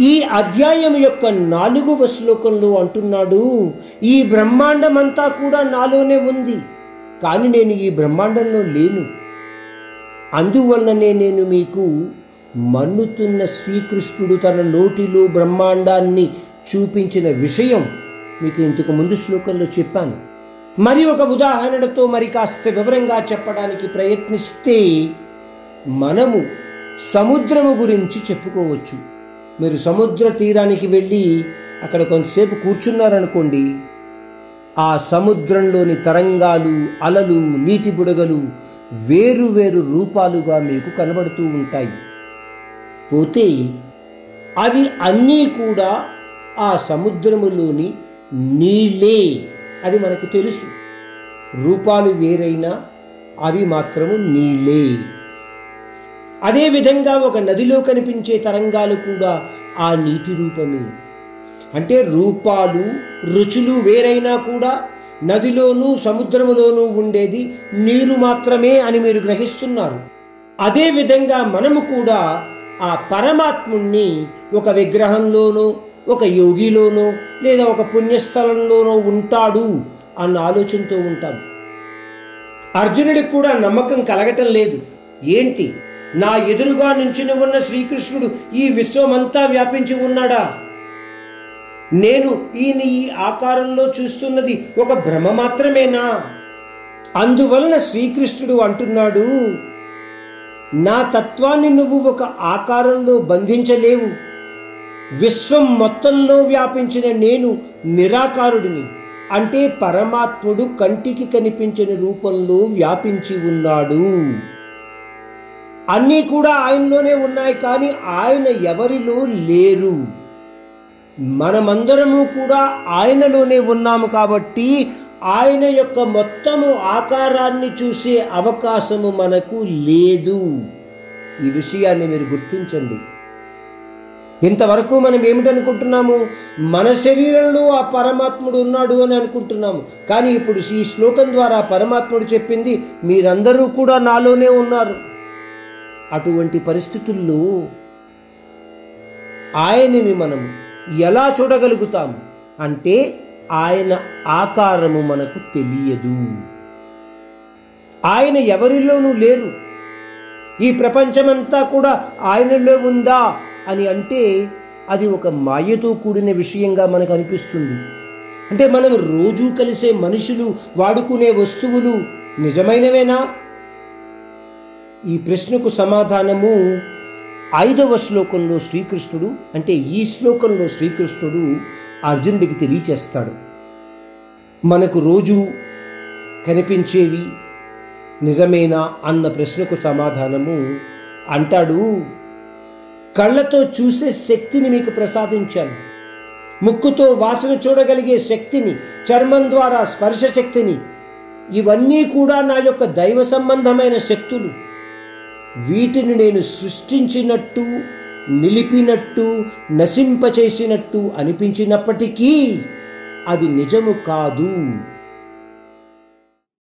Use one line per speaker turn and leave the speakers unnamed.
ఈ అధ్యాయం యొక్క నాలుగవ శ్లోకంలో అంటున్నాడు ఈ బ్రహ్మాండమంతా కూడా నాలోనే ఉంది కానీ నేను ఈ బ్రహ్మాండంలో లేను. అందువలననే నేను మీకు మన్నుతున్న శ్రీకృష్ణుడు తన నోటిలో బ్రహ్మాండాన్ని చూపించిన విషయం మీకు ఇంతకు ముందు శ్లోకంలో చెప్పాను. మరి ఒక ఉదాహరణతో మరి కాస్త వివరంగా చెప్పడానికి ప్రయత్నిస్తే మనము సముద్రము గురించి చెప్పుకోవచ్చు. మీరు సముద్ర తీరానికి వెళ్ళి అక్కడ కొంతసేపు కూర్చున్నారనుకోండి ఆ సముద్రంలోని తరంగాలు అలలు నీటి బుడగలు వేరు వేరు రూపాలుగా మీకు కనబడుతూ ఉంటాయి. పోతే అవి అన్నీ కూడా ఆ సముద్రములోని నీళ్ళే అది మనకు తెలుసు. రూపాలు వేరైనా అవి మాత్రము నీళ్ళే. అదేవిధంగా ఒక నదిలో కనిపించే తరంగాలు కూడా ఆ నీటి రూపమే. అంటే రూపాలు రుచులు వేరైనా కూడా నదిలోనూ సముద్రములోనూ ఉండేది నీరు మాత్రమే అని మీరు గ్రహిస్తున్నారు. అదేవిధంగా మనము కూడా ఆ పరమాత్ముణ్ణి ఒక విగ్రహంలోనో ఒక యోగిలోనో లేదా ఒక పుణ్యస్థలంలోనో ఉంటాడు అన్న ఆలోచనతో ఉంటాం. అర్జునుడికి కూడా నమ్మకం కలగటం లేదు. ఏంటి? నా ఎదురుగా నుంచుని ఉన్న శ్రీకృష్ణుడు ఈ విశ్వమంతా వ్యాపించి ఉన్నాడా? నేను ఈయన ఈ ఆకారంలో చూస్తున్నది ఒక భ్రమ మాత్రమేనా? అందువలన శ్రీకృష్ణుడు అంటున్నాడు నా తత్వాన్ని నువ్వు ఒక ఆకారంలో బంధించలేవు. విశ్వం మొత్తంలో వ్యాపించిన నేను నిరాకారుడిని అంటే పరమాత్ముడు కంటికి కనిపించిన రూపంలో వ్యాపించి ఉన్నాడు. అన్నీ కూడా ఆయనలోనే ఉన్నాయి కానీ ఆయన ఎవరిలో లేరు. మనమందరము కూడా ఆయనలోనే ఉన్నాము కాబట్టి ఆయన యొక్క మొత్తము ఆకారాన్ని చూసే అవకాశము మనకు లేదు. ఈ విషయాన్ని మీరు గుర్తించండి. ఇంతవరకు మనం ఏమిటనుకుంటున్నాము? మన శరీరంలో ఆ పరమాత్ముడు ఉన్నాడు అని అనుకుంటున్నాము. కానీ ఇప్పుడు ఈ శ్లోకం ద్వారా పరమాత్ముడు చెప్పింది మీరందరూ కూడా నాలోనే ఉన్నారు. అటువంటి పరిస్థితుల్లో ఆయనని మనం ఎలా చూడగలుగుతాం? అంటే ఆయన ఆకారము మనకు తెలియదు. ఆయన ఎవరిలోనూ లేరు. ఈ ప్రపంచమంతా కూడా ఆయనలో ఉందా అని అంటే అది ఒక మాయతో కూడిన విషయంగా మనకు అనిపిస్తుంది. అంటే మనం రోజు కలిసే మనుషులు వాడుకునే వస్తువులు నిజమైనవేనా? ఈ ప్రశ్నకు సమాధానము ఐదవ శ్లోకంలో శ్రీకృష్ణుడు అంటే ఈ శ్లోకంలో శ్రీకృష్ణుడు అర్జునుడికి తెలియచేస్తాడు. మనకు రోజు కనిపించేవి నిజమేనా అన్న ప్రశ్నకు సమాధానము అంటాడు కళ్ళతో చూసే శక్తిని మీకు ప్రసాదించాను. ముక్కుతో వాసన చూడగలిగే శక్తిని చర్మం ద్వారా స్పర్శ శక్తిని ఇవన్నీ కూడా నా యొక్క దైవ సంబంధమైన శక్తులు. వీటిని నేను సృష్టించినట్టు నిలిపినట్టు నశింపచేసినట్టు అనిపించినప్పటికీ అది నిజము కాదు.